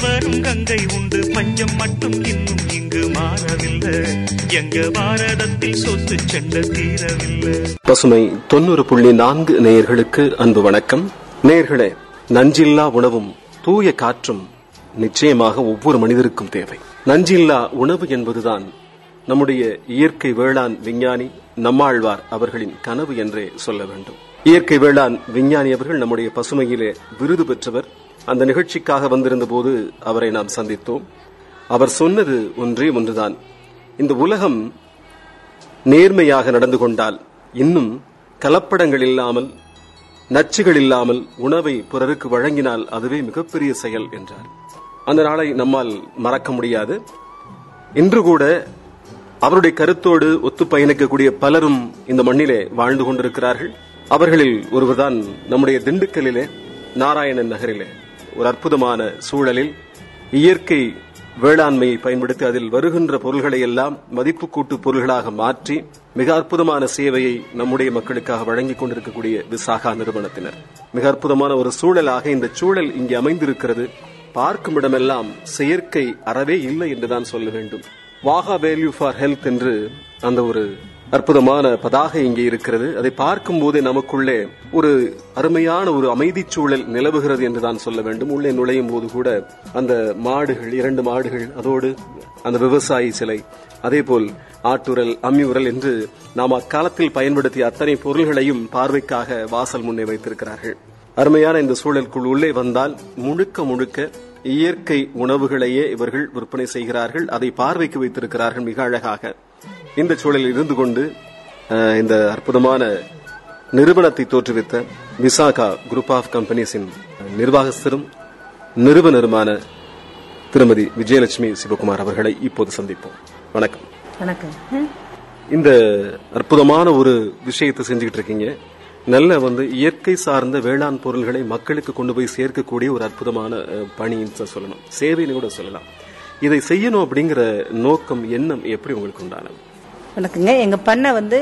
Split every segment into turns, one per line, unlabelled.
வரும் கங்கை உண்டு. பஞ்சம் மட்டும் இன்னும் இங்கு மாறவில்லை. எங்க பாரதத்தில் சொத்து செண்ட தீரவில்லை.
பசுமை தொண்ணூறு புள்ளி நான்கு நேயர்களுக்கு அன்பு வணக்கம். நேயர்களே நஞ்சில்லா உணவும் தூய காற்றும் நிச்சயமாக ஒவ்வொரு மனிதருக்கும் தேவை. நஞ்சில்லா உணவு என்பதுதான் நம்முடைய இயற்கை வேளாண் விஞ்ஞானி நம்மாழ்வார் அவர்களின் கனவு என்றே சொல்ல வேண்டும். இயற்கை வேளாண் விஞ்ஞானி அவர்கள் நம்முடைய பசுமையிலே விருது பெற்றவர் அந்த நிகழ்ச்சிக்காக வந்திருந்த போது அவரை நாம் சந்தித்தோம். அவர் சொன்னது ஒன்றே ஒன்றுதான். இந்த உலகம் நேர்மையாக நடந்து கொண்டால் இன்னும் கலப்படங்கள் இல்லாமல் நச்சுகள் இல்லாமல் உணவை பிறருக்கு வழங்கினால் அதுவே மிகப்பெரிய செயல் என்றார். அந்த நாளை நம்மால் மறக்க முடியாது. இன்று கூட அவருடைய கருத்தோடு ஒத்து பயணிக்கக்கூடிய பலரும் இந்த மண்ணிலே வாழ்ந்து கொண்டிருக்கிறார்கள். அவர்களில் ஒருவர்தான் நம்முடைய திண்டுக்கல்லிலே நாராயணன் நகரிலே. ஒரு அற்புதமான சூழலில் இயற்கை வேளாண்மையை பயன்படுத்தி அதில் வருகின்ற பொருள்களை எல்லாம் மதிப்பு கூட்டு பொருள்களாக மாற்றி மிக அற்புதமான சேவையை நம்முடைய மக்களுக்காக வழங்கிக் கொண்டிருக்கக்கூடிய விசாகா நிறுவனத்தினர். மிக அற்புதமான ஒரு சூழலாக இந்த சூழல் இங்கே அமைந்திருக்கிறது. பார்க்கும் இடமெல்லாம் செயற்கை அறவே இல்லை என்றுதான் சொல்ல வேண்டும். வாகா வேல்யூ ஃபார் ஹெல்த் என்று அந்த ஒரு அற்புதமான பதாகை இங்கே இருக்கிறது. அதை பார்க்கும் போதே நமக்குள்ளே ஒரு அருமையான ஒரு அமைதி சூழல் நிலவுகிறது என்று தான் சொல்ல வேண்டும். உள்ளே நுழையும் போது கூட அந்த மாடுகள் இரண்டு மாடுகள் அதோடு அந்த விவசாயி சிலை அதே போல் ஆட்டுரல் அம்மியுரல் என்று நாம் அக்காலத்தில் பயன்படுத்திய அத்தனை பொருள்களையும் பார்வைக்காக வாசல் முன்னே வைத்திருக்கிறார்கள். அருமையான இந்த சூழலுக்குள் உள்ளே வந்தால் முழுக்க முழுக்க இயற்கை உணவுகளையே இவர்கள் விற்பனை செய்கிறார்கள். அதை பார்வைக்கு வைத்திருக்கிறார்கள் மிக அழகாக. இந்த சூழலில் இருந்து கொண்டு இந்த அற்புதமான நிறுவனத்தை தோற்றுவித்த விசாகா குரூப் ஆஃப் கம்பெனிஸின் நிர்வாகஸ்தரும் நிறுவனருமான திருமதி விஜயலட்சுமி சிவகுமார் அவர்களை இப்போது சந்திப்போம். வணக்கம்.
வணக்கம்.
இந்த அற்புதமான ஒரு விஷயத்தை செஞ்சுக்கிட்டு இருக்கீங்க. நல்ல வந்து இயற்கை சார்ந்த வேளாண் பொருள்களை மக்களுக்கு கொண்டு போய் சேர்க்கக்கூடிய ஒரு அற்புதமான பணின்னு சொல்லணும். சேவைன்னு கூட சொல்லலாம். இதை செய்யணும் அப்படிங்கிற நோக்கம் எண்ணம் எப்படி உங்களுக்கு உண்டானது?
வணக்கங்க. எங்க பண்ணை வந்து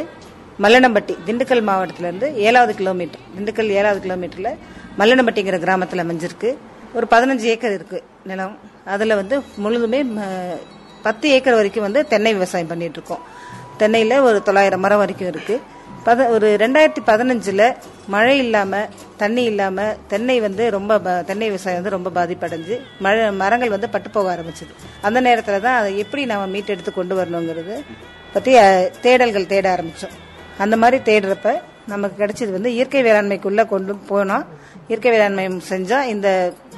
மல்லனம்பட்டி திண்டுக்கல் மாவட்டத்திலேருந்து ஏழாவது கிலோமீட்டர். திண்டுக்கல் ஏழாவது கிலோமீட்டர்ல மல்லனம்பட்டிங்கிற கிராமத்தில் அமைஞ்சிருக்கு. ஒரு பதினஞ்சு ஏக்கர் இருக்கு நிலம். அதுல வந்து முழுதுமே ம, பத்து ஏக்கர் வரைக்கும் வந்து தென்னை விவசாயம் பண்ணிட்டு இருக்கோம். தென்னையில ஒரு தொள்ளாயிரம் மரம் வரைக்கும் இருக்குது பத ஒரு ரெண்டாயிரத்தி பதினஞ்சில் மழை இல்லாமல் தண்ணி இல்லாமல் தென்னை வந்து ரொம்ப ப- தென்னை விவசாயம் வந்து ரொம்ப பாதிப்படைஞ்சு மழை மரங்கள் வந்து பட்டு போக ஆரம்பிச்சது. அந்த நேரத்தில் தான் அதை எப்படி நாம் மீட்டெடுத்து கொண்டு வரணுங்கிறது பற்றி தேடல்கள் தேட ஆரம்பித்தோம் அந்த மாதிரி தேடுறப்ப நமக்கு கிடைச்சது வந்து இயற்கை வேளாண்மைக்குள்ளே கொண்டு போனோம் இயற்கை வேளாண்மை செஞ்சால் இந்த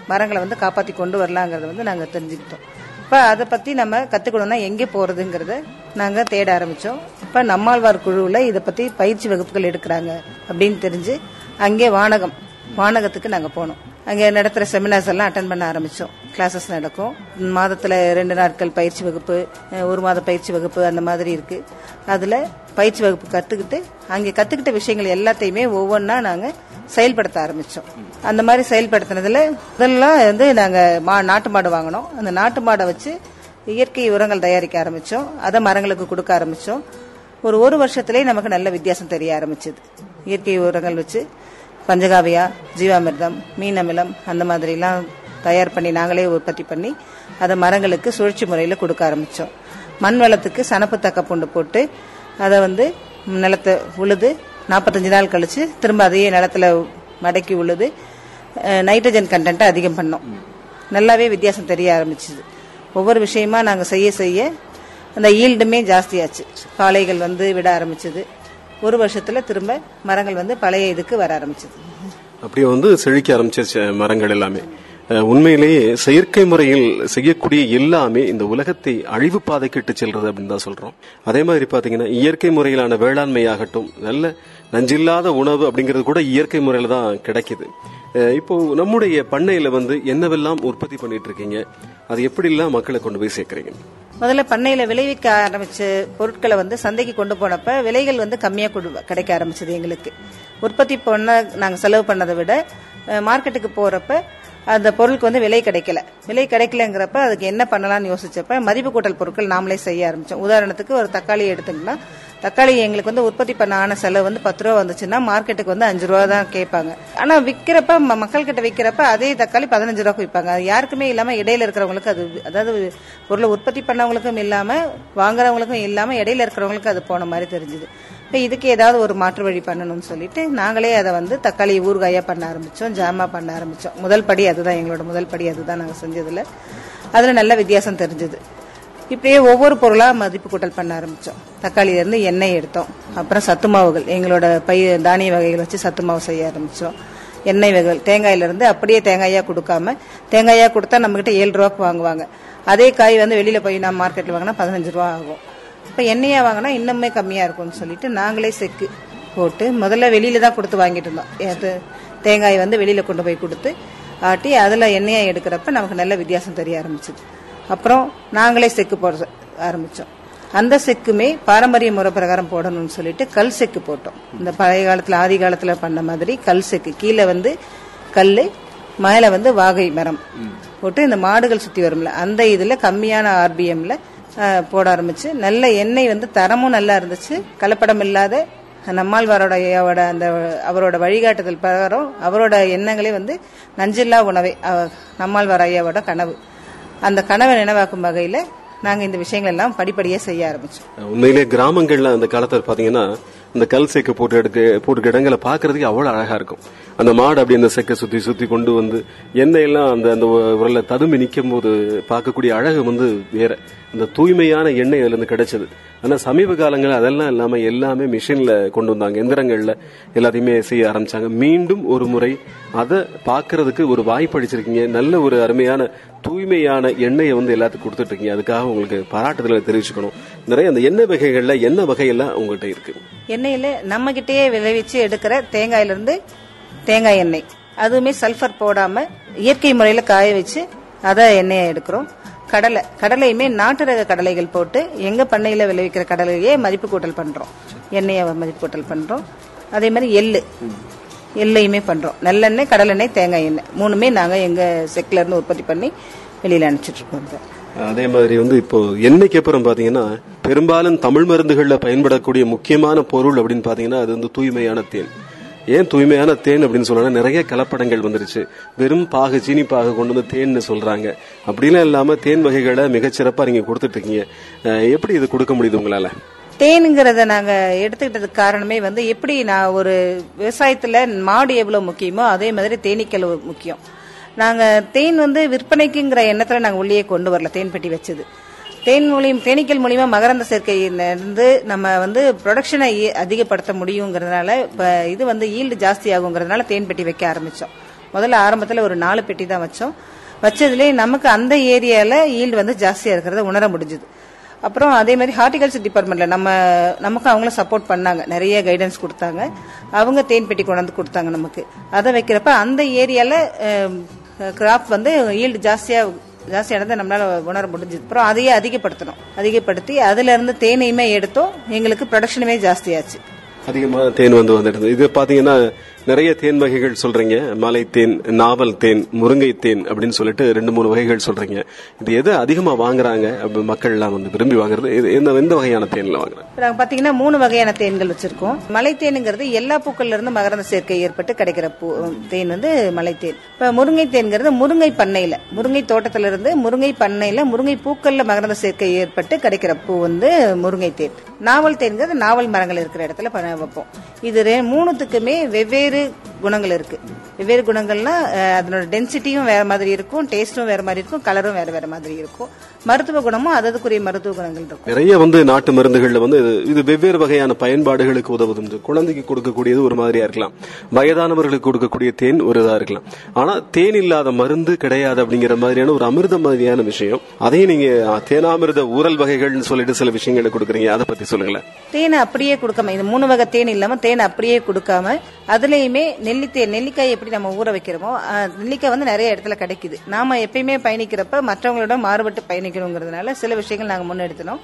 மரங்களை வந்து காப்பாற்றி கொண்டு வரலாங்கிறத வந்து நாங்கள் தெரிஞ்சுக்கிட்டோம். இப்போ அதை பற்றி நம்ம கற்றுக்கணும்னா எங்கே போகிறதுங்கிறத நாங்கள் தேட ஆரம்பித்தோம் இப்போ நம்மாழ்வார் குழுவுல இதை பத்தி பயிற்சி வகுப்புகள் எடுக்கிறாங்க அப்படின்னு தெரிஞ்சு அங்கே வானகம் வானகத்துக்கு நாங்க போனோம். அங்கே நடத்துற செமினார்ஸ் எல்லாம் அட்டன் பண்ண ஆரம்பிச்சோம். கிளாஸஸ் நடக்கும். மாதத்துல ரெண்டு நாட்கள் பயிற்சி வகுப்பு ஒரு மாத பயிற்சி வகுப்பு அந்த மாதிரி இருக்கு. அதுல பயிற்சி வகுப்பு கத்துக்கிட்டு அங்கே கத்துக்கிட்ட விஷயங்கள் எல்லாத்தையுமே ஒவ்வொன்றா நாங்க செயல்படுத்த ஆரம்பிச்சோம். அந்த மாதிரி செயல்படுத்தினதுல முதல்லாம் வந்து நாங்க மா- நாட்டு மாடு வாங்கினோம். அந்த நாட்டு மாடை வச்சு இயற்கை உரங்கள் தயாரிக்க ஆரம்பிச்சோம். அதை மரங்களுக்கு கொடுக்க ஆரம்பிச்சோம். ஒரு ஒரு வருஷத்திலே நமக்கு நல்ல வித்தியாசம் தெரிய ஆரம்பிச்சது. இயற்கை உரங்கள் வச்சு பஞ்சகாவியா ஜீவாமிர்தம் மீன் அமிலம் அந்த மாதிரிலாம் தயார் பண்ணி நாங்களே உற்பத்தி பண்ணி அதை மரங்களுக்கு சுழற்சி முறையில் கொடுக்க ஆரம்பிச்சோம். மண் வளத்துக்கு சனப்பு தக்க பூண்டு போட்டு அதை வந்து நிலத்தை உழுது நாற்பத்தஞ்சு நாள் கழிச்சு திரும்ப அதையே நிலத்துல மடக்கி உழுது நைட்ரஜன் கண்டென்ட்டை அதிகம் பண்ணோம். நல்லாவே வித்தியாசம் தெரிய ஆரம்பிச்சுது. ஒவ்வொரு விஷயமா நாங்கள் செய்ய செய்ய அந்த ஈல்டுமே ஜாஸ்தியாச்சு. காளைகள் வந்து விட ஆரம்பிச்சது. ஒரு வருஷத்துல திரும்ப மரங்கள் வந்து பழைய இதுக்கு வர ஆரம்பிச்சது.
அப்படியே வந்து செழிக்க ஆரம்பிச்சிருச்சு மரங்கள் எல்லாமே. உண்மையிலேயே செயற்கை முறையில் செய்யக்கூடிய எல்லாமே இந்த உலகத்தை அழிவு பாதைக்கு இட்டு செல்றது அப்படின்னு தான் சொல்றோம். அதே மாதிரி பாத்தீங்கன்னா இயற்கை முறையிலான வேளாண்மை ஆகட்டும் நல்ல நஞ்சில்லாத உணவு அப்படிங்கிறது கூட இயற்கை முறையில தான் கிடைக்குது. இப்போ நம்முடைய பண்ணையில வந்து என்னவெல்லாம் உற்பத்தி பண்ணிட்டு இருக்கீங்க? அது எப்படிலாம் மக்களை கொண்டு போய் சேர்க்கறீங்க?
முதல்ல பண்ணையில விளைவிக்க ஆரம்பிச்ச பொருட்களை வந்து சந்தைக்கு கொண்டு போனப்ப விலைகள் வந்து கம்மியா கொடு- கிடைக்க ஆரம்பிச்சது எங்களுக்கு. உற்பத்தி பண்ண நாங்க செலவு பண்ணதை விட மார்க்கெட்டுக்கு போறப்ப அந்த பொருளுக்கு வந்து விலை கிடைக்கல. விலை கிடைக்கலங்கிறப்ப அதுக்கு என்ன பண்ணலாம்னு யோசிச்சப்ப மதிப்பு கூட்டல் பொருட்கள் நாமளே செய்ய ஆரம்பிச்சோம். உதாரணத்துக்கு ஒரு தக்காளி எடுத்துங்கன்னா தக்காளி எங்களுக்கு வந்து உற்பத்தி பண்ண ஆன செலவு வந்து பத்து ரூபா வந்துச்சுன்னா மார்க்கெட்டுக்கு வந்து அஞ்சு ரூபா தான் கேட்பாங்க. ஆனா விக்கிறப்ப ம- மக்கள் கிட்ட விக்கிறப்ப அதே தக்காளி பதினஞ்சு ரூபா விற்பாங்க அது யாருக்குமே இல்லாம இடையில இருக்கிறவங்களுக்கு அது அதாவது பொருளை உற்பத்தி பண்ணவங்களுக்கும் இல்லாம வாங்குறவங்களுக்கும் இல்லாம இடையில இருக்கிறவங்களுக்கு அது போன மாதிரி தெரிஞ்சுது. இப்போ இதுக்கு ஏதாவது ஒரு மாற்று வழி பண்ணணும்னு சொல்லிட்டு நாங்களே அதை வந்து தக்காளி ஊறுகாயா பண்ண ஆரம்பிச்சோம் ஜாமா பண்ண ஆரம்பிச்சோம். முதல் படி அதுதான் எங்களோட முதல் படி அதுதான் நாங்கள் செஞ்சதுல அதுல நல்ல வித்தியாசம் தெரிஞ்சது. இப்படியே ஒவ்வொரு பொருளா மதிப்பு கூட்டல் பண்ண ஆரம்பிச்சோம். தக்காளியில இருந்து எண்ணெய் எடுத்தோம். அப்புறம் சத்து மாவுகள் எங்களோட பயிர் தானிய வகைகள் வச்சு சத்து மாவு செய்ய ஆரம்பிச்சோம். எண்ணெய் வகைகள் தேங்காயில இருந்து அப்படியே தேங்காயா கொடுக்காம தேங்காயா கொடுத்தா நம்ம கிட்ட ஏழு ரூபாய்க்கு வாங்குவாங்க. அதே காய் வந்து வெளியில போய் நான் மார்க்கெட்ல வாங்கினா பதினஞ்சு ரூபா ஆகும். இப்ப எண்ணெயா வாங்கினா இன்னுமே கம்மியா இருக்கும்னு சொல்லிட்டு நாங்களே செக்கு போட்டு முதல்ல வெளியில தான் கொடுத்து வாங்கிட்டு இருந்தோம். அது தேங்காய் வந்து வெளியில கொண்டு போய் கொடுத்து ஆட்டி அதுல எண்ணெயை எடுக்கிறப்ப நமக்கு நல்ல வித்தியாசம் தெரிய ஆரம்பிச்சது. அப்புறம் நாங்களே செக்கு போட ஆரம்பிச்சோம். அந்த செக்குமே பாரம்பரிய முறை பிரகாரம் போடணும்னு சொல்லிட்டு கல் செக்கு போட்டோம். இந்த பழைய காலத்துல ஆதி காலத்துல பண்ண மாதிரி கல் செக்கு. கீழே வந்து கல்லு மேல வந்து வாகை மரம் போட்டு இந்த மாடுகள் சுத்தி வரும்ல அந்த இதுல கம்மியான ஆர்பிஎம்ல போட ஆரம்பிச்சு நல்ல எண்ணெய் வந்து தரமும் நல்லா இருந்துச்சு. கலப்படம் இல்லாத நம்மாழ்வாரோட ஐயாவோட அந்த அவரோட வழிகாட்டுதல் பிரகாரம் அவரோட எண்ணங்களே வந்து நஞ்சில்லா உணவை நம்மாழ்வார் ஐயாவோட கனவு. அந்த கனவை நினைவாக்கும் வகையில நாங்க இந்த விஷயங்கள் எல்லாம் படிப்படியா செய்ய ஆரம்பிச்சோம்.
உண்மையிலே கிராமங்கள்ல அந்த காலத்தில் பாத்தீங்கன்னா இந்த கல் சேக்கு போட்டு எடுக்க போட்டு இடங்களை பாக்குறதுக்கு அவ்வளவு அழகா இருக்கும். அந்த மாடு அப்படி அந்த செக்கை சுத்தி சுத்தி கொண்டு வந்து எண்ணெய் எல்லாம் அந்த அந்த உரலை ததும்பி நிக்கும் போது பார்க்கக்கூடிய அழகு வந்து வேற. அந்த தூய்மையான எண்ணெய் அதுல இருந்து கிடைச்சது. ஆனா சமீப காலங்களில் அதெல்லாம் இல்லாம எல்லாமே மிஷின்ல கொண்டு வந்தாங்க. எந்திரங்கள்ல எல்லாத்தையுமே செய்ய ஆரம்பிச்சாங்க. மீண்டும் ஒரு முறை அதை பார்க்கிறதுக்கு ஒரு வாய்ப்பு அளிச்சிருக்கீங்க. நல்ல ஒரு அருமையான தூய்மையான எண்ணெயை வந்து எல்லாத்துக்கும் கொடுத்துட்டு இருக்கீங்க அதுக்காக உங்களுக்கு பாராட்டுதலை தெரிவிச்சுக்கணும். நிறைய அந்த எண்ணெய் வகைகள்ல என்ன வகையெல்லாம் உங்கள்கிட்ட இருக்கு.
எண்ணெயில நம்ம கிட்டயே விளைவிச்சு எடுக்கிற தேங்காயில இருந்து தேங்காய் எண்ணெய். அதுவுமே சல்ஃபர் போடாம இயற்கை முறையில காய வச்சு அதை எண்ணெயை எடுக்கிறோம். கடலை கடலையுமே நாட்டு ரக கடலைகள் போட்டு எங்க பண்ணையில விளைவிக்கிற கடலையே மதிப்பு கூட்டல் பண்றோம். எண்ணெயை மதிப்பு கூட்டல் பண்றோம். அதே மாதிரி எள்ளு. எல்லையுமே பண்றோம். நல்லெண்ணெய் கடலெண்ணெய் தேங்காய் எண்ணெய். மூணுமே நாங்க எங்க செக்ல இருந்து உற்பத்தி பண்ணி வெளியில அனுப்பிச்சிட்டு இருக்கோம்
அதே மாதிரி வந்து இப்போ எண்ணெய்க்கு அப்புறம் பாத்தீங்கன்னா பெரும்பாலும் தமிழ் மருந்துகள்ல பயன்படக்கூடிய முக்கியமான பொருள் அப்படின்னு பாத்தீங்கன்னா அது வந்து தூய்மையான தேன். ஏன் தூய்மையான தேன் அப்படின்னு சொல்லணும்னா நிறைய கலப்படங்கள் வந்துருச்சு. வெறும் பாகு சீனி பாகு கொண்டு வந்து தேன்னு சொல்றாங்க. அப்படிலாம் இல்லாம தேன் வகைகளை மிகச்சிறப்பா நீங்க கொடுத்துட்டு இருக்கீங்க. எப்படி இது கொடுக்க முடியுது உங்களால?
தேனுங்கிறத நாங்க எடுத்துக்கிட்டதுக்கு காரணமே வந்து எப்படி நான் ஒரு விவசாயத்துல மாடு எவ்வளவு முக்கியமோ அதே மாதிரி தேனீக்கள் முக்கியம். நாங்க தேன் வந்து விற்பனைக்குங்கிற எண்ணத்துல நாங்க உள்ளே கொண்டு வரல தேன் பெட்டி வச்சது. தேன் மூலியம் தேனீக்கள் மூலியமா மகரந்த சேர்க்கையிலிருந்து நம்ம வந்து ப்ரொடக்ஷனை அதிகப்படுத்த முடியுங்கிறதுனால இப்ப இது வந்து ஈல்டு ஜாஸ்தி ஆகுங்கிறதுனால தேன் பெட்டி வைக்க ஆரம்பிச்சோம். முதல்ல ஆரம்பத்துல ஒரு நாலு பெட்டி தான் வச்சோம். வச்சதுலேயே நமக்கு அந்த ஏரியால ஈல்டு வந்து ஜாஸ்தியா இருக்கிறத உணர முடிஞ்சுது. அப்புறம் அதே மாதிரி ஹார்டிகல்ச்சர் டிபார்ட்மெண்ட்ல நம்ம நமக்கு அவங்களும் சப்போர்ட் பண்ணாங்க. நிறைய கைடன்ஸ் கொடுத்தாங்க. அவங்க தேன் பெட்டி கொண்டாந்து கொடுத்தாங்க நமக்கு. அதை வைக்கிறப்ப அந்த ஏரியால கிராப் வந்து ஈல்டு ஜாஸ்தியா ஜாஸ்தியானதை நம்மளால உணர முடிஞ்சது. அப்புறம் அதையே அதிகப்படுத்தணும். அதிகப்படுத்தி அதுல இருந்து தேனையுமே எடுத்தோம். எங்களுக்கு ப்ரொடக்ஷனுமே ஜாஸ்தியாச்சு.
அதிகமா தேன் வந்து வந்துட்டு இது பாத்தீங்கன்னா நிறைய தேன் வகைகள் சொல்றீங்க. மலை தேன் நாவல் தேன் முருங்கை தேன் அப்படின்னு சொல்லிட்டு ரெண்டு மூணு வகைகள் சொல்றீங்க. இது எது அதிகமா வாங்குறாங்க? அப்ப மக்கள் எல்லாம் வந்து விரும்பி வாங்குறது. இது எந்த எந்த வகையான தேன்ல வாங்குறாங்க?
நாங்க பாத்தீங்கன்னா மூணு வகையான தேன்கள் வச்சிருக்கோம். மலை தேனுங்கிறது எல்லா பூக்கள்ல இருந்து மகரந்த சேர்க்கை ஏற்பட்டு கிடைக்கிற பூ தேன் வந்து மலை தேன். இப்ப முருங்கை தேன்கிறது முருங்கை பண்ணையில முருங்கை தோட்டத்துல இருந்து முருங்கை பண்ணையில முருங்கை பூக்கள்ல மகரந்த சேர்க்கை ஏற்பட்டு கிடைக்கிற பூ வந்து முருங்கை தேன். நாவல் தேன்கிறது நாவல் மரங்கள் இருக்கிற இடத்துல வைப்போம். இது மூணுத்துக்குமே வெவ்வேறு திரு குணங்கள் இருக்கு. வெவ்வேறு குணங்கள்னா அதனோட டென்சிட்டியும் வேற மாதிரி இருக்கும் டேஸ்டும் வேற மாதிரி இருக்கும் கலரும் வேற வேற மாதிரி இருக்கும். மருத்துவ குணமும் அததுக்குரிய மருத்துவ குணங்கள் இருக்கும்.
நிறைய வந்து நாட்டு மருந்துகள்ல வந்து இது- வெவ்வேறு வகையான பயன்பாடுகளுக்கு உதவுது இந்த குழந்தைக்கு கொடுக்கக்கூடியது ஒரு மாதிரியா இருக்கலாம். வயதானவர்களுக்கு கொடுக்கக்கூடிய தேன் ஒரு இதா இருக்கலாம். ஆனா தேன் இல்லாத மருந்து கிடையாது அப்படிங்கிற மாதிரியான ஒரு அமிர்த மாதிரியான விஷயம். அதையும் நீங்க தேனாமிர்த ஊரல் வகைகள்னு சொல்லிட்டு சில விஷயங்களை கொடுக்குறீங்க. அதை பத்தி சொல்லுங்களேன்.
தேனை அப்படியே கொடுக்காம இது மூணு வகை தேன் இல்லாம தேனை அப்படியே கொடுக்காம அதுலயுமே நெல்லித்தேன் நெல்லிக்காய் எப்படி நம்ம ஊற வைக்கிறோமோ நெல்லிக்காய் வந்து நிறைய இடத்துல கிடைக்குது. நாம எப்பயுமே பயணிக்கிறப்ப மற்றவங்களோட மாறுபட்டு பயணிக்கணுங்கிறதுனால சில விஷயங்கள் நாங்க முன்னெடுத்தோம்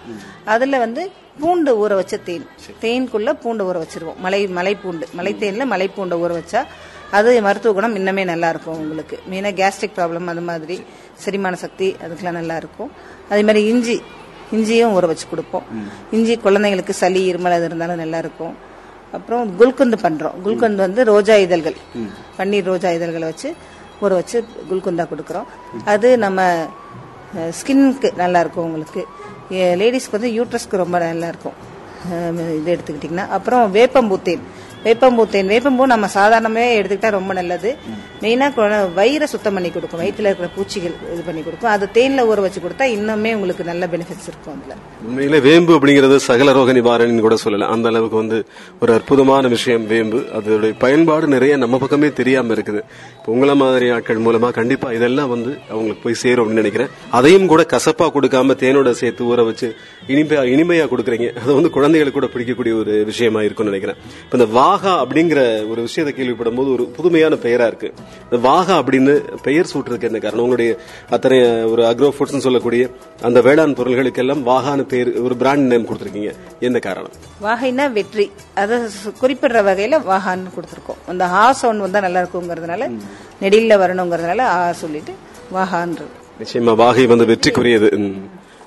அதுல வந்து பூண்டு ஊற வச்ச தேன். தேனுக்குள்ள பூண்டு ஊற வச்சிருவோம். மலை மலை பூண்டு மலை தேன்ல மலை பூண்டை ஊற வச்சா அது மருத்துவ குணம் இன்னமே நல்லா இருக்கும் உங்களுக்கு. மெயினா கேஸ்ட்ரிக் ப்ராப்ளம் அது மாதிரி செரிமான சக்தி அதுக்கெல்லாம் நல்லா இருக்கும். அதே மாதிரி இஞ்சி. இஞ்சியும் ஊற வச்சு கொடுப்போம். இஞ்சி குழந்தைங்களுக்கு சளி இருமல் அது இருந்தாலும் நல்லா இருக்கும். அப்புறம் குல்கந்து பண்றோம். குல்கந்து வந்து ரோஜா இதழ்கள். பன்னீர் ரோஜா இதழ்களை வச்சு ஊற வச்சு குல்கந்தா கொடுக்குறோம். அது நம்ம ஸ்கின்னுக்கு நல்லா இருக்கும் உங்களுக்கு. லேடிஸ்க்கு வந்து யூட்ரஸ்க்கு ரொம்ப நல்லா இருக்கும். இது எடுத்துக்கிட்டிங்கன்னா. அப்புறம் வேப்பம்பூத்தேன் வேப்பம்பூத்தேன். வேப்பம்பூ நம்ம சாதாரணமே எடுத்துக்கிட்டா ரொம்ப நல்லது. மெயினாக வயிறை சுத்தம் பண்ணி கொடுக்கும். வயிற்றுல இருக்கிற பூச்சிகள் இது பண்ணி கொடுக்கும். அது தேனில் ஊற வச்சு கொடுத்தா இன்னுமே உங்களுக்கு நல்ல பெனிஃபிட்ஸ் இருக்கும் அதில்.
உண்மையிலே வேம்பு அப்படிங்கிறது சகல ரோக நிவாரணின்னு கூட சொல்லலாம். அந்த அளவுக்கு வந்து ஒரு அற்புதமான விஷயம் வேம்பு. அதோடைய பயன்பாடு நிறைய நம்ம பக்கமே தெரியாம இருக்குது. உங்களை மாதிரி ஆட்கள் மூலமா கண்டிப்பா இதெல்லாம் வந்து அவங்களுக்கு போய் சேரும் அப்படின்னு நினைக்கிறேன். அதையும் கூட கசப்பா கொடுக்காம தேனோட சேர்த்து ஊற வச்சு இனிமையா இனிமையா கொடுக்குறீங்க. அது வந்து குழந்தைகளுக்கு கூட பிடிக்கக்கூடிய ஒரு விஷயமா இருக்கும்னு நினைக்கிறேன். இப்ப இந்த வா அப்படிங்கிற ஒரு விஷயத்தை கேள்விப்படும் போது ஒரு புதுமையான பெயரா இருக்கு. இந்த வாகா அப்படின்னு பெயர் சூட்டுறதுக்கு என்ன காரணம்? உங்களுடைய அத்தனை ஒரு அக்ரோ ஃபுட்ஸ்னு சொல்லக்கூடிய அந்த வேளாண் பொருள்களுக்கெல்லாம் வாகான்னு பேர் ஒரு பிராண்ட் நேம் கொடுத்துருக்கீங்க. என்ன காரணம்?
வாகைனா வெற்றி. அதை குறிப்பிடுற வகையில வாகான்னு கொடுத்துருக்கோம். அந்த ஹா சவுண்ட் வந்தா நல்லா இருக்குங்கிறதுனால நெடில வரணுங்கிறதுனால ஆ சொல்லிட்டு வாகான்றது.
நிச்சயமா வாகை வந்து வெற்றிக்குரியது.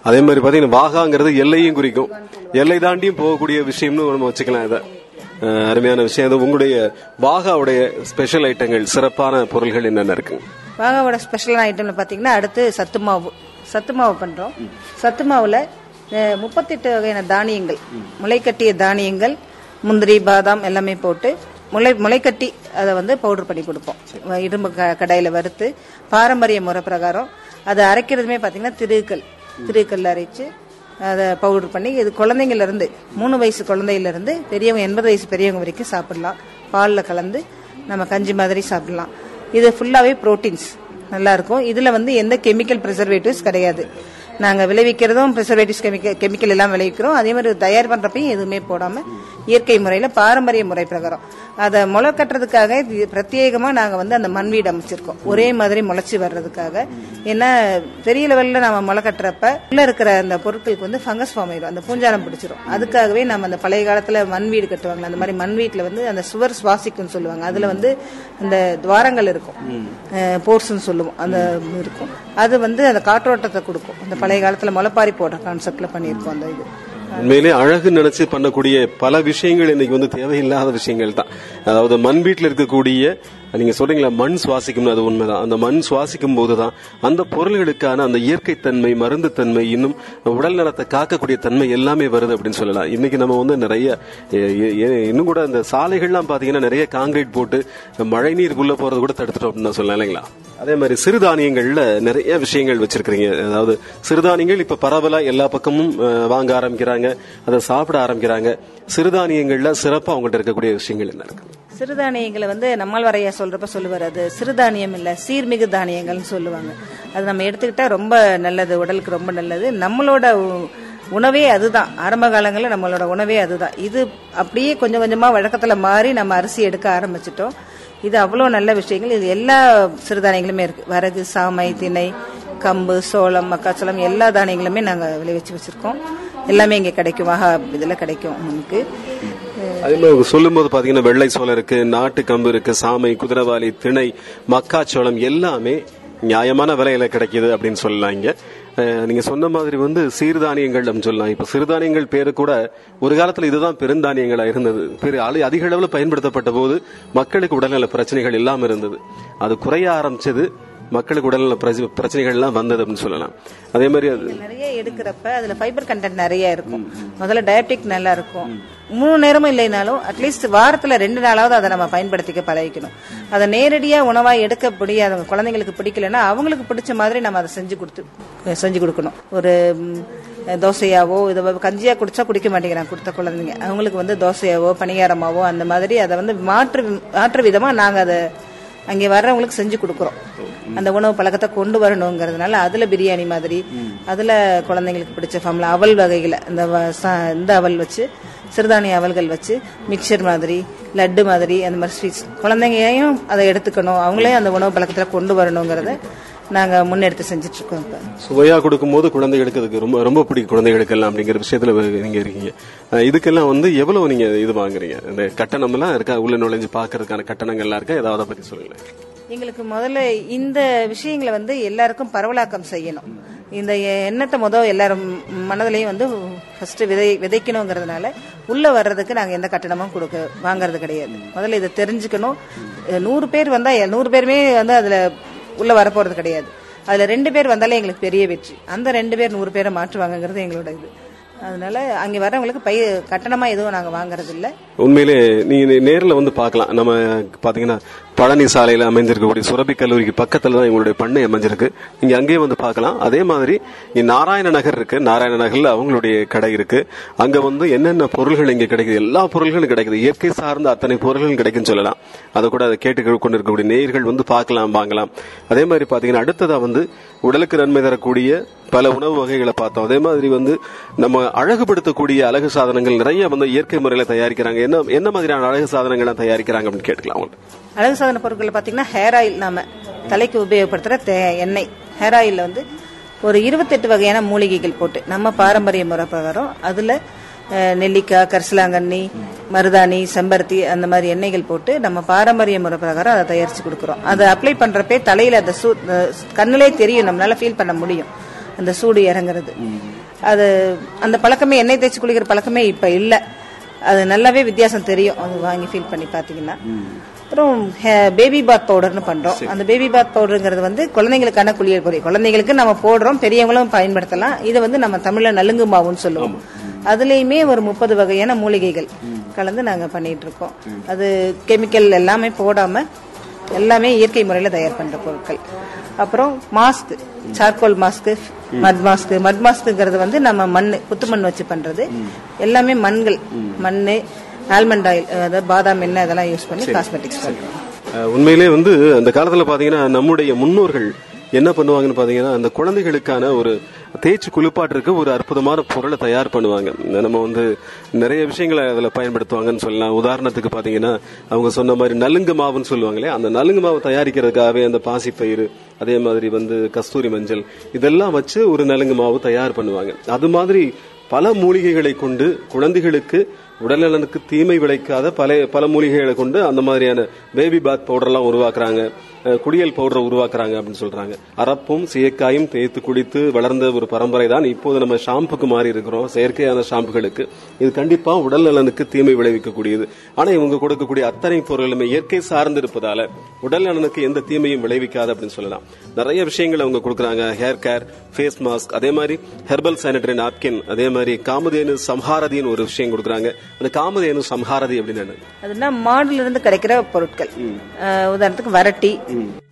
அதே மாதிரி பாத்தீங்கன்னா வாகாங்கிறது எல்லையும் குறிக்கும். எல்லை தாண்டியும் போகக்கூடிய விஷயம்னு நம்ம வச்சுக்கலாம் இதை. அருமையான விஷயம். அது உங்களுடைய வாகாவுடைய ஸ்பெஷல் ஐட்டங்கள் சிறப்பான பொருள்கள் என்னென்ன இருக்கு?
வாகாவோட ஸ்பெஷல் ஐட்டம்ல பாத்தீங்கன்னா அடுத்து சத்து மாவு. சத்து மாவு பண்றோம். சத்து மாவுல முப்பத்தெட்டு வகையான தானியங்கள். முளைக்கட்டிய தானியங்கள் முந்திரி பாதாம் எல்லாமே போட்டு முளை முளைக்கட்டி அதை வந்து பவுடர் பண்ணி கொடுப்போம். இரும்பு க- வறுத்து பாரம்பரிய முறை பிரகாரம். அதை அரைக்கிறதுமே பாத்தீங்கன்னா திருக்கல் திருக்கல் அரைச்சு அதை பவுடர் பண்ணி இது குழந்தைங்கள்லேருந்து மூணு வயசு குழந்தையிலிருந்து பெரியவங்க எண்பது வயசு பெரியவங்க வரைக்கும் சாப்பிடலாம். பாலில் கலந்து நம்ம கஞ்சி மாதிரி சாப்பிடலாம். இது ஃபுல்லாகவே புரோட்டீன்ஸ் நல்லா இருக்கும் வந்து எந்த கெமிக்கல் ப்ரிசர்வேட்டிவ்ஸ் கிடையாது. நாங்கள் விளைவிக்கிறதும் ப்ரிசர்வேட்டிவ்ஸ் கெமிக்கல் கெமிக்கல் எல்லாம் விளைவிக்கிறோம். அதே மாதிரி தயார் பண்ணுறப்பையும் எதுவுமே போடாமல் இயற்கை முறையில் பாரம்பரிய முறை பிரகாரம். அதை முளை கட்டுறதுக்காக இது பிரத்யேகமா நாங்க வந்து அந்த மண் வீடு அமைச்சிருக்கோம். ஒரே மாதிரி முளைச்சு வர்றதுக்காக. ஏன்னா பெரிய லெவல்ல நம்ம முளை கட்டுறப்ப உள்ள இருக்கிற அந்த பொருட்களுக்கு வந்து ஃபங்கஸ் ஃபார்ம் ஆயிடும். அந்த பூஞ்சாலம் பிடிச்சிரும். அதுக்காகவே நம்ம அந்த பழைய காலத்துல மண் வீடு கட்டுவாங்க அந்த மாதிரி மண் வீட்டுல வந்து அந்த சுவர் சுவாசிக்கும்னு சொல்லுவாங்க. அதுல வந்து அந்த துவாரங்கள் இருக்கும். போர்ஸ்னு சொல்லுவோம். அந்த இருக்கும். அது வந்து அந்த காற்றோட்டத்தை கொடுக்கும். அந்த பழைய காலத்துல முளைப்பாரி போடுற கான்செப்ட்ல பண்ணியிருக்கோம் அந்த இது.
உண்மையிலே அழகு நினைச்சு பண்ணக்கூடிய பல விஷயங்கள் இன்னைக்கு வந்து தேவையில்லாத விஷயங்கள் தான். அதாவது மண் வீட்டில் இருக்கக்கூடிய நீங்க சொல்றீங்களா மண் சுவாசிக்கும்னு அது உண்மைதான். அந்த மண் சுவாசிக்கும் போதுதான் அந்த பொருள்களுக்கான அந்த இயற்கை தன்மை மருந்து தன்மை இன்னும் உடல் நலத்தை காக்கக்கூடிய தன்மை எல்லாமே வருது அப்படின்னு சொல்லலாம். இன்னைக்கு நம்ம வந்து நிறைய இன்னும் கூட அந்த சாலைகள்லாம் பாத்தீங்கன்னா நிறைய காங்கிரீட் போட்டு மழை நீருக்குள்ள போறது கூட தடுத்துட்டோம் அப்படின்னு தான் சொல்லலாம் இல்லைங்களா? அதே மாதிரி சிறுதானியங்கள்ல நிறைய விஷயங்கள் வச்சிருக்கிறீங்க. அதாவது சிறுதானியங்கள் இப்ப பரவலா எல்லா பக்கமும் வாங்க ஆரம்பிக்கிறாங்க அதை சாப்பிட ஆரம்பிக்கிறாங்க. சிறுதானியங்கள்ல சிறப்பா அவங்ககிட்ட இருக்கக்கூடிய விஷயங்கள் என்ன இருக்கு?
சிறுதானியங்களை வந்து நம்மால் வரைய சொல்றப்ப சொல்லுவார். அது சிறுதானியம் இல்ல சீர்மிகு தானியங்கள்னு சொல்லுவாங்க. அது நம்ம எடுத்துக்கிட்டா ரொம்ப நல்லது உடலுக்கு ரொம்ப நல்லது. நம்மளோட உ- உணவே அதுதான். ஆரம்ப காலங்களில் நம்மளோட உணவே அதுதான். இது அப்படியே கொஞ்சம் கொஞ்சமா வழக்கத்துல மாறி நம்ம அரிசி எடுக்க ஆரம்பிச்சிட்டோம். இது அவ்வளோ நல்ல விஷயங்கள். இது எல்லா சிறுதானியங்களுமே இருக்கு. வரகு சாமை திணை கம்பு சோளம் மக்காச்சோளம் எல்லா தானியங்களுமே நாங்கள் விளைவிச்சு வச்சிருக்கோம். எல்லாமே இங்கே கிடைக்கும். வாகா இதில் கிடைக்கும். நமக்கு
அதே மாதிரி சொல்லும் போது பாத்தீங்கன்னா வெள்ளை சோளம் இருக்கு நாட்டு கம்பு இருக்கு சாமை குதிரவாளி திணை மக்காச்சோளம் எல்லாமே நியாயமான விலையில கிடைக்குது அப்படின்னு சொல்லலாம் இங்க நீங்க சொன்ன மாதிரி வந்து சீர்தானியங்கள் அப்படின்னு சொல்லலாம். இப்ப சிறுதானியங்கள் பேரு கூட ஒரு காலத்துல இதுதான் பெருந்தானியங்களா இருந்தது. பெரு அதிக அளவுல பயன்படுத்தப்பட்ட போது மக்களுக்கு உடல்நல பிரச்சனைகள் இல்லாம இருந்தது. அது குறைய ஆரம்பிச்சது. மக்களுக்கு உடல்நல பிரச்ச- பிரச்சனைகள்லாம் வந்தது அப்படின்னு சொல்லலாம். அதே மாதிரி அது
நிறைய எடுக்கிறப்ப அதுல ஃபைபர் கண்டென்ட் நிறைய இருக்கும். முதல்ல டயபெட்டிக் நல்லா இருக்கும். மூணு நேரமும் இல்லைனாலும் அட்லீஸ்ட் வாரத்துல ரெண்டு நாளாவது அதை நம்ம பயன்படுத்திக்க பழகிக்கணும். அதை நேரடியா உணவா எடுக்க முடியாதவங்க குழந்தைங்களுக்கு பிடிக்கலன்னா அவங்களுக்கு பிடிச்ச மாதிரி நம்ம அதை செஞ்சு கொடுத்து செஞ்சு கொடுக்கணும். ஒரு தோசையாவோ இதை கஞ்சியா குடிச்சா குடிக்க மாட்டேங்கிறாங்க கொடுத்த குழந்தைங்க. அவங்களுக்கு வந்து தோசையாவோ பணியாரமாவோ அந்த மாதிரி அதை வந்து மாற்று மாற்று விதமா நாங்க அதை அங்கே வர்றவங்களுக்கு செஞ்சு கொடுக்குறோம். அந்த உணவு பழக்கத்தை கொண்டு வரணுங்கிறதுனால அதுல பிரியாணி மாதிரி அதுல குழந்தைங்களுக்கு பிடிச்ச ஃபார்ம்ல அவல் வகைகளை இந்த வ- ச- இந்த அவல் வச்சு சிறுதானிய அவல்கள் வச்சு மிக்சர் மாதிரி லட்டு மாதிரி அந்த மாதிரி ஸ்வீட்ஸ் குழந்தைங்களையும் அதை எடுத்துக்கணும். அவங்களையும் அந்த உணவு பழக்கத்துல கொண்டு வரணுங்கிறத நாங்க முன்னெடுத்து செஞ்சுட்டு இருக்கோம் இப்ப.
சுவையா கொடுக்கும்போது குழந்தைகளுக்கு அதுக்கு ரொம்ப ரொம்ப பிடிக்கும் குழந்தைகளுக்கு எல்லாம் அப்படிங்கிற விஷயத்துல நீங்க இருக்கீங்க. இதுக்கெல்லாம் வந்து எவ்வளவு நீங்க இது வாங்குறீங்க? இந்த கட்டணம் எல்லாம் இருக்கா? உள்ள நுழைஞ்சு பாக்குறதுக்கான கட்டணங்கள் எல்லாம் இருக்கா? ஏதாவது பத்தி சொல்லுங்களேன்.
எங்களுக்கு முதல்ல இந்த விஷயங்களை வந்து எல்லாருக்கும் பரவலாக்கம் செய்யணும். இந்த எண்ணத்தை முதல் எல்லாரும் மனதிலையும் வந்து ஃபர்ஸ்ட் விதை விதைக்கணுங்கிறதுனால உள்ள வர்றதுக்கு நாங்க எந்த கட்டணமும் கொடுக்க வாங்குறது கிடையாது. முதல்ல இதை தெரிஞ்சுக்கணும். நூறு பேர் வந்தா நூறு பேருமே வந்து அதுல உள்ள வரப்போறது கிடையாது. அதுல ரெண்டு பேர் வந்தாலே எங்களுக்கு பெரிய வெற்றி. அந்த ரெண்டு பேர் நூறு பேரை மாற்றுவாங்கங்கிறது எங்களோட இது. அதனால அங்க வரவங்களுக்கு பை கட்டணமா எதுவும் நாங்க வாங்குறது இல்ல
உண்மையிலே நீ நேரில் நேர்ல வந்து பார்க்கலாம். நம்ம பாத்தீங்கன்னா பழனி சாலையில அமைஞ்சிருக்கக்கூடிய சுரபி கல்லூரிக்கு பக்கத்துல தான் எங்களுடைய பண்ணை அமைஞ்சிருக்கு. நீங்க அங்கேயே வந்து பார்க்கலாம். அதே மாதிரி நாராயண நகர் இருக்கு. நாராயண நகர்ல அவங்களுடைய கடை இருக்கு. அங்க வந்து என்னென்ன பொருள்கள் இங்க கிடைக்குது? எல்லா பொருள்களும் கிடைக்குது. இயற்கை சார்ந்த அத்தனை பொருள்களும் கிடைக்குன்னு சொல்லலாம். அதை கூட அதை கேட்டு கொண்டு இருக்கக்கூடிய நேயர்கள் வந்து பார்க்கலாம் வாங்கலாம். அதே மாதிரி பாத்தீங்கன்னா அடுத்ததா வந்து உடலுக்கு நன்மை தரக்கூடிய பல உணவு வகைகளை பார்த்தோம். அதே மாதிரி வந்து நம்ம அழகுபடுத்தக்கூடிய அழகு சாதனங்கள் நிறைய வந்து இயற்கை முறையில தயாரிக்கிறாங்க. என்ன என்ன மாதிரியான அழகு சாதனங்கள்லாம் தயாரிக்கிறாங்க அப்படின்னு கேட்கலாம் அவங்கள்ட்ட.
அழகு சாதன பொருட்கள் பாத்தீங்கன்னா ஹேர் ஆயில் நாம தலைக்கு உபயோகப்படுத்துற எண்ணெய். ஹேர் ஆயில்ல வந்து ஒரு இருபத்தெட்டு வகையான மூலிகைகள் போட்டு நம்ம பாரம்பரிய முறை பிரகாரம் அதுல நெல்லிக்காய் கரிசலாங்கண்ணி மருதாணி செம்பருத்தி அந்த மாதிரி எண்ணெய்கள் போட்டு நம்ம பாரம்பரிய முறை பிரகாரம் அதை தயாரிச்சு கொடுக்குறோம். அதை அப்ளை பண்றப்பே தலையில அந்த சூ கண்ணிலே தெரியும் நம்மளால ஃபீல் பண்ண முடியும். அந்த சூடு இறங்குறது. அது அந்த பழக்கமே எண்ணெய் தேய்ச்சி குளிக்கிற பழக்கமே இப்ப இல்ல. அது நல்லாவே வித்தியாசம் தெரியும். அது வாங்கி ஃபீல் பண்ணி பாத்தீங்கன்னா. அப்புறம் பேபி பாத் பவுடர்னு பண்றோம். அந்த பேபி பாத் பவுடருங்கிறது வந்து குழந்தைங்களுக்கான குளியல் பொருள். குழந்தைங்களுக்கு நம்ம போடுறோம் பெரியவங்களும் பயன்படுத்தலாம். இதை வந்து நம்ம தமிழ்ல நலுங்கு மாவுன்னு சொல்லுவோம். அதுலயுமே ஒரு முப்பது வகையான மூலிகைகள் கலந்து நாங்க பண்ணிட்டு இருக்கோம். அது கெமிக்கல் எல்லாமே போடாம எல்லாமே இயற்கை முறையில தயார் பண்ற பொருட்கள். அப்புறம் mask charcoal mask mud mask mud மாஸ்க்குங்கிறது வந்து நம்ம மண் புத்து மண் வச்சு பண்றது. எல்லாமே மண்கள். மண்ணு ஆல்மண்ட் ஆயில் அதாவது பாதாம் எண்ணெய் இதெல்லாம் யூஸ் பண்ணி காஸ்மெட்டிக்ஸ் பண்றோம்.
உண்மையிலே வந்து அந்த காலத்துல பாத்தீங்கன்னா நம்முடைய முன்னோர்கள் என்ன பண்ணுவாங்கன்னு பாத்தீங்கன்னா அந்த குழந்தைகளுக்கான ஒரு தேய்ச்சி குளிப்பாட்டுறதுக்கு ஒரு அற்புதமான பொருளை தயார் பண்ணுவாங்க. நம்ம வந்து நிறைய விஷயங்களை அதில் பயன்படுத்துவாங்கன்னு சொல்லலாம். உதாரணத்துக்கு பாத்தீங்கன்னா அவங்க சொன்ன மாதிரி நலுங்கு மாவுன்னு சொல்லுவாங்களே அந்த நலுங்கு மாவு தயாரிக்கிறதுக்காகவே அந்த பாசிப்பயிறு அதே மாதிரி வந்து கஸ்தூரி மஞ்சள் இதெல்லாம் வச்சு ஒரு நலுங்கு மாவு தயார் பண்ணுவாங்க. அது மாதிரி பல மூலிகைகளை கொண்டு குழந்தைகளுக்கு உடல்நலனுக்கு தீமை விளைக்காத பல பல மூலிகைகளை கொண்டு அந்த மாதிரியான பேபி பாத் பவுடர்லாம் உருவாக்குறாங்க. குடியல் பவுடரை உருவாக்குறாங்க அப்படின்னு சொல்றாங்க. அரப்பும் சீயக்காயும் தேய்த்து குடித்து வளர்ந்த ஒரு பரம்பரை தான் இப்போது நம்ம ஷாம்புக்கு மாறி இருக்கிறோம். செயற்கையான ஷாம்புகளுக்கு இது கண்டிப்பா உடல் நலனுக்கு தீமை விளைவிக்கக்கூடியது. ஆனா இவங்க கொடுக்கக்கூடிய அத்தனை பொருளுமே இயற்கை சார்ந்து இருப்பதால உடல் நலனுக்கு எந்த தீமையும் விளைவிக்காது அப்படின்னு சொல்லலாம். நிறைய விஷயங்கள் அவங்க கொடுக்குறாங்க. ஹேர் கேர் ஃபேஸ் மாஸ்க் அதே மாதிரி ஹெர்பல் சானிடரி நாப்கின் அதே மாதிரி காமதேனு சம்ஹாரதின்னு ஒரு விஷயம் கொடுக்குறாங்க. அந்த காமதேனு சம்ஹாரதி அப்படின்னு?
அதுனா மாடுல இருந்து கிடைக்கிற பொருட்கள். உதாரணத்துக்கு வரட்டி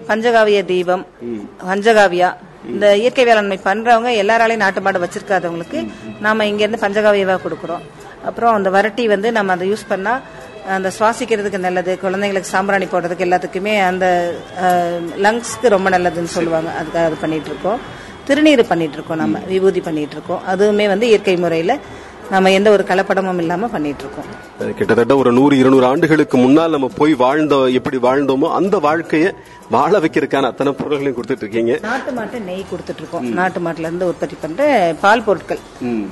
பஞ்சகாவிய தீபம் பஞ்சகாவியா. இந்த இயற்கை வேளாண்மை பண்றவங்க எல்லாராலையும் நாட்டு மாடு வச்சிருக்காதவங்களுக்கு நாம இங்க இருந்து பஞ்சகாவியவா கொடுக்கறோம். அப்புறம் அந்த வரட்டி வந்து நம்ம அதை யூஸ் பண்ணா அந்த சுவாசிக்கிறதுக்கு நல்லது குழந்தைங்களுக்கு சாம்பிராணி போடுறதுக்கு எல்லாத்துக்குமே அந்த லங்ஸ்க்கு ரொம்ப நல்லதுன்னு சொல்லுவாங்க. அதுக்காக அது பண்ணிட்டு இருக்கோம். திருநீர் பண்ணிட்டு இருக்கோம் நம்ம விபூதி பண்ணிட்டு இருக்கோம். அதுவுமே வந்து இயற்கை முறையில நம்ம எந்த ஒரு கலப்படமும் இல்லாம பண்ணிட்டு இருக்கோம்
கிட்டத்தட்ட ஒரு நூறு இருநூறு ஆண்டுகளுக்கு முன்னால் நம்ம போய் வாழ்ந்த எப்படி வாழ்ந்தோமோ அந்த வாழ்க்கையை வாழ வைக்கிறதுக்கான அத்தனை பொருள்களையும் கொடுத்துட்டு இருக்கீங்க
நாட்டு மாட்டு நெய் கொடுத்துட்டு இருக்கோம் நாட்டு மாட்டுல இருந்து உற்பத்தி பண்ற பால் பொருட்கள்.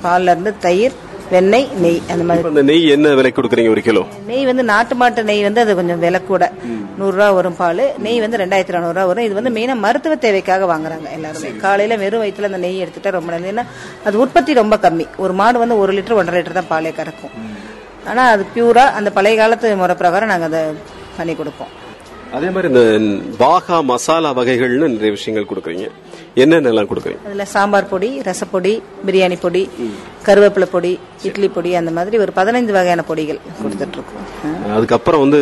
பால்ல இருந்து தயிர் வெண்ணெய் நெய் அந்த மாதிரி.
அந்த நெய் என்ன விலை கொடுக்குறீங்க ஒரு கிலோ?
நெய் வந்து நாட்டு மாட்டு நெய் வந்து அது கொஞ்சம் விலை கூட. நூறு ரூபா வரும் பால். நெய் வந்து ரெண்டாயிரத்தி நானூறு ரூபா வரும். இது வந்து மெயினா மருத்துவ தேவைக்காக வாங்குறாங்க எல்லாருமே. காலையில வெறும் வயிற்றுல அந்த நெய் எடுத்துட்டா ரொம்ப நல்லது. ஏன்னா அது உற்பத்தி ரொம்ப கம்மி. ஒரு மாடு வந்து ஒரு லிட்டர் ஒன்றரை லிட்டர் தான் பாலே கறக்கும். ஆனா அது பியூரா அந்த பழைய காலத்து முறை பிரகாரம் நாங்க அதை பண்ணி கொடுப்போம்.
அதே மாதிரி இந்த பாகா மசாலா வகைகள்னு நிறைய விஷயங்கள் கொடுக்குறீங்க. என்னென்னலாம் கொடுக்குறீங்க?
அதில் சாம்பார் பொடி ரசப்பொடி பிரியாணி பொடி கருவேப்பிலை பொடி இட்லி பொடி அந்த மாதிரி ஒரு பதினைந்து வகையான பொடிகள் கொடுத்துட்டு இருக்கோம்.
அதுக்கப்புறம் வந்து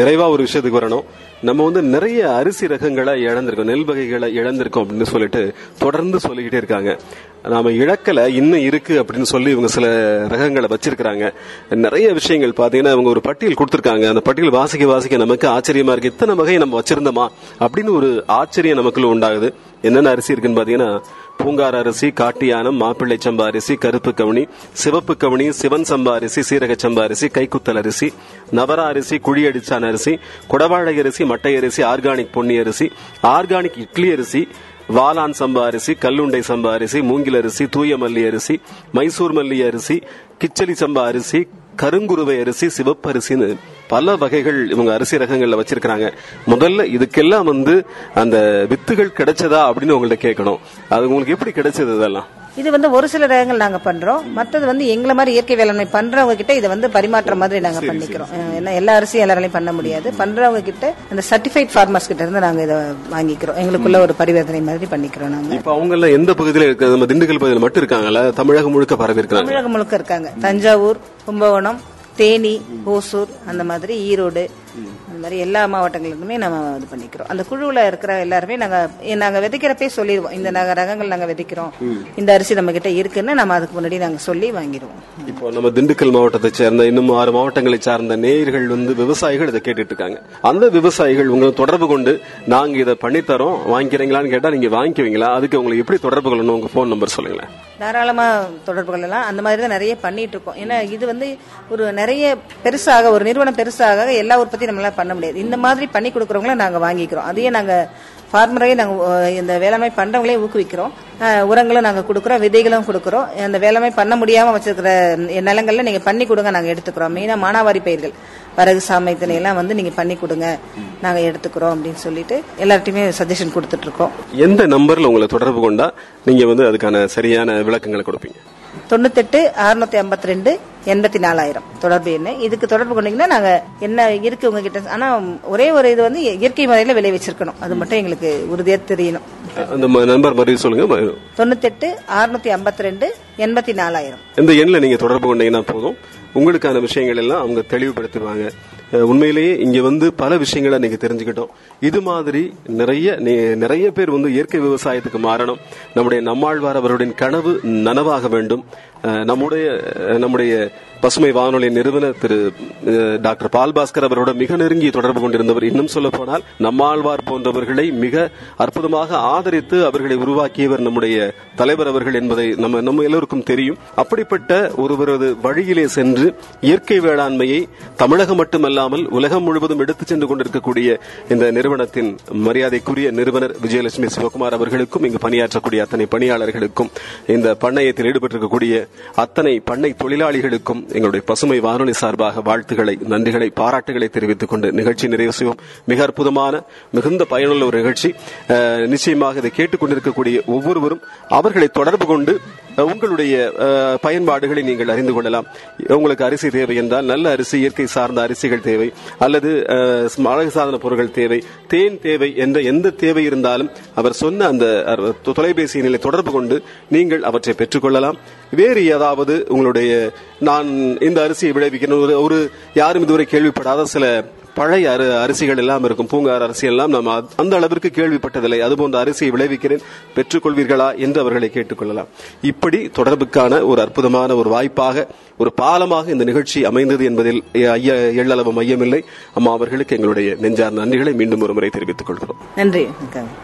நிறைவா ஒரு விஷயத்துக்கு வரணும். நம்ம வந்து நிறைய அரிசி ரகங்களை இழந்திருக்கோம் நெல் வகைகளை இழந்திருக்கோம் அப்படின்னு சொல்லிட்டு தொடர்ந்து சொல்லிக்கிட்டே இருக்காங்க. நாம இழக்கல இன்னும் இருக்கு அப்படின்னு சொல்லி இவங்க சில ரகங்களை வச்சிருக்கிறாங்க. நிறைய விஷயங்கள் பாத்தீங்கன்னா இவங்க ஒரு பட்டியல் கொடுத்திருக்காங்க. அந்த பட்டியல் வாசிக்க வாசிக்க நமக்கு ஆச்சரியமா இருக்கு. இத்தனை வகையை நம்ம வச்சிருந்தோமா? அப்படின்னு ஒரு ஆச்சரியம் நமக்குள்ள உண்டாகுது. என்னென்ன அரிசி இருக்குன்னு பாத்தீங்கன்னா பூங்கார் அரிசி காட்டியானம் மாப்பிள்ளை சம்பா அரிசி கருப்பு கவுனி சிவப்பு கவுனி சிவன் சம்பா அரிசி சீரக சம்பா அரிசி கைக்குத்தல் அரிசி நவரா அரிசி குழியடிச்சான் அரிசி குடவாழை அரிசி மட்டை அரிசி ஆர்கானிக் பொன்னி அரிசி ஆர்கானிக் இட்லி அரிசி வாலான் சம்பா அரிசி கல்லுண்டை சம்பா அரிசி மூங்கில் அரிசி தூய மல்லி அரிசி மைசூர் மல்லி அரிசி கிச்சலி சம்பா அரிசி கருங்குருவை அரிசி சிவப்பு அரிசின்னு பல வகைகள் இவங்க அரிசி ரகங்கள்ல வச்சிருக்கிறாங்க. முதல்ல இதுக்கெல்லாம் வந்து அந்த வித்துகள் கிடைச்சதா அப்படின்னு உங்கள்ட்ட கேட்கணும். அது உங்களுக்கு எப்படி கிடைச்சது இதெல்லாம்?
இது வந்து ஒரு சில ரகங்கள் நாங்க பண்றோம். மற்றது வந்து எங்களை மாதிரி இயற்கை வேளாண்மை பண்றவங்க கிட்ட இதை வந்து பரிமாற்றம் மாதிரி நாங்க பண்ணிக்கிறோம். ஏன்னா எல்லா அரிசியும் எல்லாராலையும் பண்ண முடியாது. பண்றவங்க கிட்ட அந்த சர்டிஃபைட் ஃபார்மர்ஸ் கிட்ட இருந்து நாங்க இதை வாங்கிக்கிறோம். எங்களுக்குள்ள ஒரு பரிவர்த்தனை மாதிரி பண்ணிக்கிறோம் நாங்க.
இப்ப அவங்க எல்லாம் எந்த பகுதியில இருக்கு நம்ம திண்டுக்கல் பகுதியில் மட்டும் இருக்காங்கல்ல தமிழகம் முழுக்க பரவி இருக்கிறாங்க
தமிழகம் முழுக்க இருக்காங்க. தஞ்சாவூர் கும்பகோணம் தேனி ஓசூர் அந்த மாதிரி ஈரோடு அந்த மாதிரி எல்லா மாவட்டங்களுக்குமே நம்ம இது பண்ணிக்கிறோம். அந்த குழுவில் இருக்கிற எல்லாருமே நாங்க நாங்க விதைக்கிறப்பே சொல்லிடுவோம். இந்த நாங்க ரகங்கள் நாங்க விதைக்கிறோம். இந்த அரிசி நம்ம கிட்ட இருக்குன்னு நம்ம அதுக்கு முன்னாடி நாங்க சொல்லி வாங்கிடுவோம்.
இப்போ நம்ம திண்டுக்கல் மாவட்டத்தை சேர்ந்த இன்னும் ஆறு மாவட்டங்களை சார்ந்த நேயர்கள் வந்து விவசாயிகள் இதை கேட்டுட்டு இருக்காங்க. அந்த விவசாயிகள் உங்களை தொடர்பு கொண்டு நாங்க இதை பண்ணித்தரோம் வாங்கிக்கிறீங்களான்னு கேட்டா நீங்க வாங்கிக்குவீங்களா? அதுக்கு உங்களுக்கு எப்படி தொடர்பு கொள்ளணும்? உங்க போன் நம்பர் சொல்லுங்களேன்.
தாராளமா தொடர்பு கொள்ளலாம். அந்த மாதிரி தான் நிறைய பண்ணிட்டு இருக்கோம். ஏன்னா இது வந்து ஒரு நிறைய பெருசாக ஒரு நிறுவனம் பெருசாக எல்லா உற்பத்தியும் நம்மளால பண்ண முடியாது. இந்த மாதிரி பண்ணி கொடுக்குறவங்கள நாங்க வாங்கிக்கிறோம். அதையே நாங்க ஃபார்மரே நாங்க அஹ், இந்த வேளாண்மை பண்றவங்களே ஊக்குவிக்கிறோம். உரங்களும் நாங்க கொடுக்குறோம் விதைகளும் கொடுக்குறோம். அந்த வேளாண்மை பண்ண முடியாம வச்சிருக்கிற நிலங்கள்ல நீங்க பண்ணி கொடுங்க நாங்க எடுத்துக்கிறோம். மெயினா மானாவாரி பயிர்கள். வரகு சாமை திணை எல்லாம் வந்து நீங்க பண்ணி கொடுங்க நாங்க எடுத்துக்கிறோம் அப்படின்னு சொல்லிட்டு எல்லார்ட்டையுமே சஜஷன் கொடுத்துட்டு இருக்கோம்
எந்த நம்பர்ல உங்களை தொடர்பு கொண்டா நீங்க வந்து அதுக்கான சரியான விளக்கங்களை கொடுப்பீங்க?
தொண்ணூத்தெட்டு அறுநூத்தி ஐம்பத்தி ரெண்டு எண்பத்தி நாலாயிரம் தொடர்பு எண்ணு இதுக்கு தொடர்பு கொண்டீங்கன்னா நாங்க என்ன இருக்கு உங்ககிட்ட? ஆனா ஒரே ஒரு இது வந்து இயற்கை முறையில விளைவிச்சிருக்கணும் அது மட்டும் எங்களுக்கு உறுதியா தெரியணும்.
நம்பர் மறுபடியும் சொல்லுங்க.
தொண்ணூத்தெட்டு அறுநூத்தி ஐம்பத்தி ரெண்டு எண்பத்தி நாலாயிரம்
இந்த எண்ணில் நீங்க தொடர்பு கொண்டீங்கன்னா போதும். உங்களுக்கான விஷயங்கள் எல்லாம் அவங்க தெளிவுபடுத்திடுவாங்க அஹ் உண்மையிலேயே இங்க வந்து பல விஷயங்களை நீங்க தெரிஞ்சுக்கிட்டோம். இது மாதிரி நிறைய நிறைய பேர் வந்து இயற்கை விவசாயத்துக்கு மாறணும். நம்முடைய நம்மாழ்வார் அவருடைய கனவு நனவாக வேண்டும். நம்முடைய நம்முடைய பசுமை வானொலி நிறுவனர் திரு டாக்டர் டாக்டர் பால்பாஸ்கர் அவரோட மிக நெருங்கிய தொடர்பு கொண்டிருந்தவர். இன்னும் சொல்ல போனால் நம்மாழ்வார் போன்றவர்களை மிக அற்புதமாக ஆதரித்து அவர்களை உருவாக்கியவர் நம்முடைய தலைவர் அவர்கள் என்பதை நம்ம நம்ம எல்லோருக்கும் தெரியும். அப்படிப்பட்ட ஒருவரது வழியிலே சென்று இயற்கை வேளாண்மையை தமிழகம் மட்டுமல்ல மட்டுமல்லாமல் உலகம் முழுவதும் எடுத்துச் சென்று கொண்டிருக்கக்கூடிய இந்த நிறுவனத்தின் மரியாதைக்குரிய நிறுவனர் விஜயலட்சுமி சிவகுமார் அவர்களுக்கும் இங்கு பணியாற்றக்கூடிய அத்தனை பணியாளர்களுக்கும் இந்த பண்ணையத்தில் ஈடுபட்டிருக்கக்கூடிய அத்தனை பண்ணை தொழிலாளிகளுக்கும் எங்களுடைய பசுமை வானொலி சார்பாக வாழ்த்துக்களை நன்றிகளை பாராட்டுகளை தெரிவித்துக் கொண்டு நிகழ்ச்சி நிறைவு செய்வோம். மிக அற்புதமான மிகுந்த பயனுள்ள ஒரு நிகழ்ச்சி. நிச்சயமாக இதை கேட்டுக்கொண்டிருக்கக்கூடிய ஒவ்வொருவரும் அவர்களை தொடர்பு கொண்டு உங்களுடைய பயன்பாடுகளை நீங்கள் அறிந்து கொள்ளலாம். உங்களுக்கு அரிசி தேவை என்றால் நல்ல அரிசி இயற்கை சார்ந்த அரிசிகள் தேவை. அல்லது அழகு சாதன பொருட்கள் தேவை. தேன் தேவை என்ற எந்த தேவை இருந்தாலும் அவர் சொன்ன அந்த தொலைபேசி நிலை தொடர்பு கொண்டு நீங்கள் அவற்றை பெற்றுக்கொள்ளலாம். வேறு ஏதாவது உங்களுடைய நான் இந்த அரிசியை விளைவிக்கணும். ஒரு- ஒரு யாரும் இதுவரை கேள்விப்படாத சில பழைய அரு அரிசிகள் எல்லாம் இருக்கும். பூங்கார் அரிசி எல்லாம் நாம் அ- அந்த அளவிற்கு கேள்விப்பட்டதில்லை. அதுபோன்ற அரிசியை விளைவிக்கிறேன். பெற்றுக்கொள்வீர்களா என்று அவர்களை கேட்டுக்கொள்ளலாம். இப்படி தொடர்புக்கான ஒரு அற்புதமான ஒரு வாய்ப்பாக ஒரு பாலமாக இந்த நிகழ்ச்சி அமைந்தது என்பதில் ஐய எள்ளளவு மையமில்லை. அம்மா அவர்களுக்கு எங்களுடைய நெஞ்சார் நன்றிகளை மீண்டும் ஒரு முறை தெரிவித்துக் கொள்கிறோம்.
நன்றி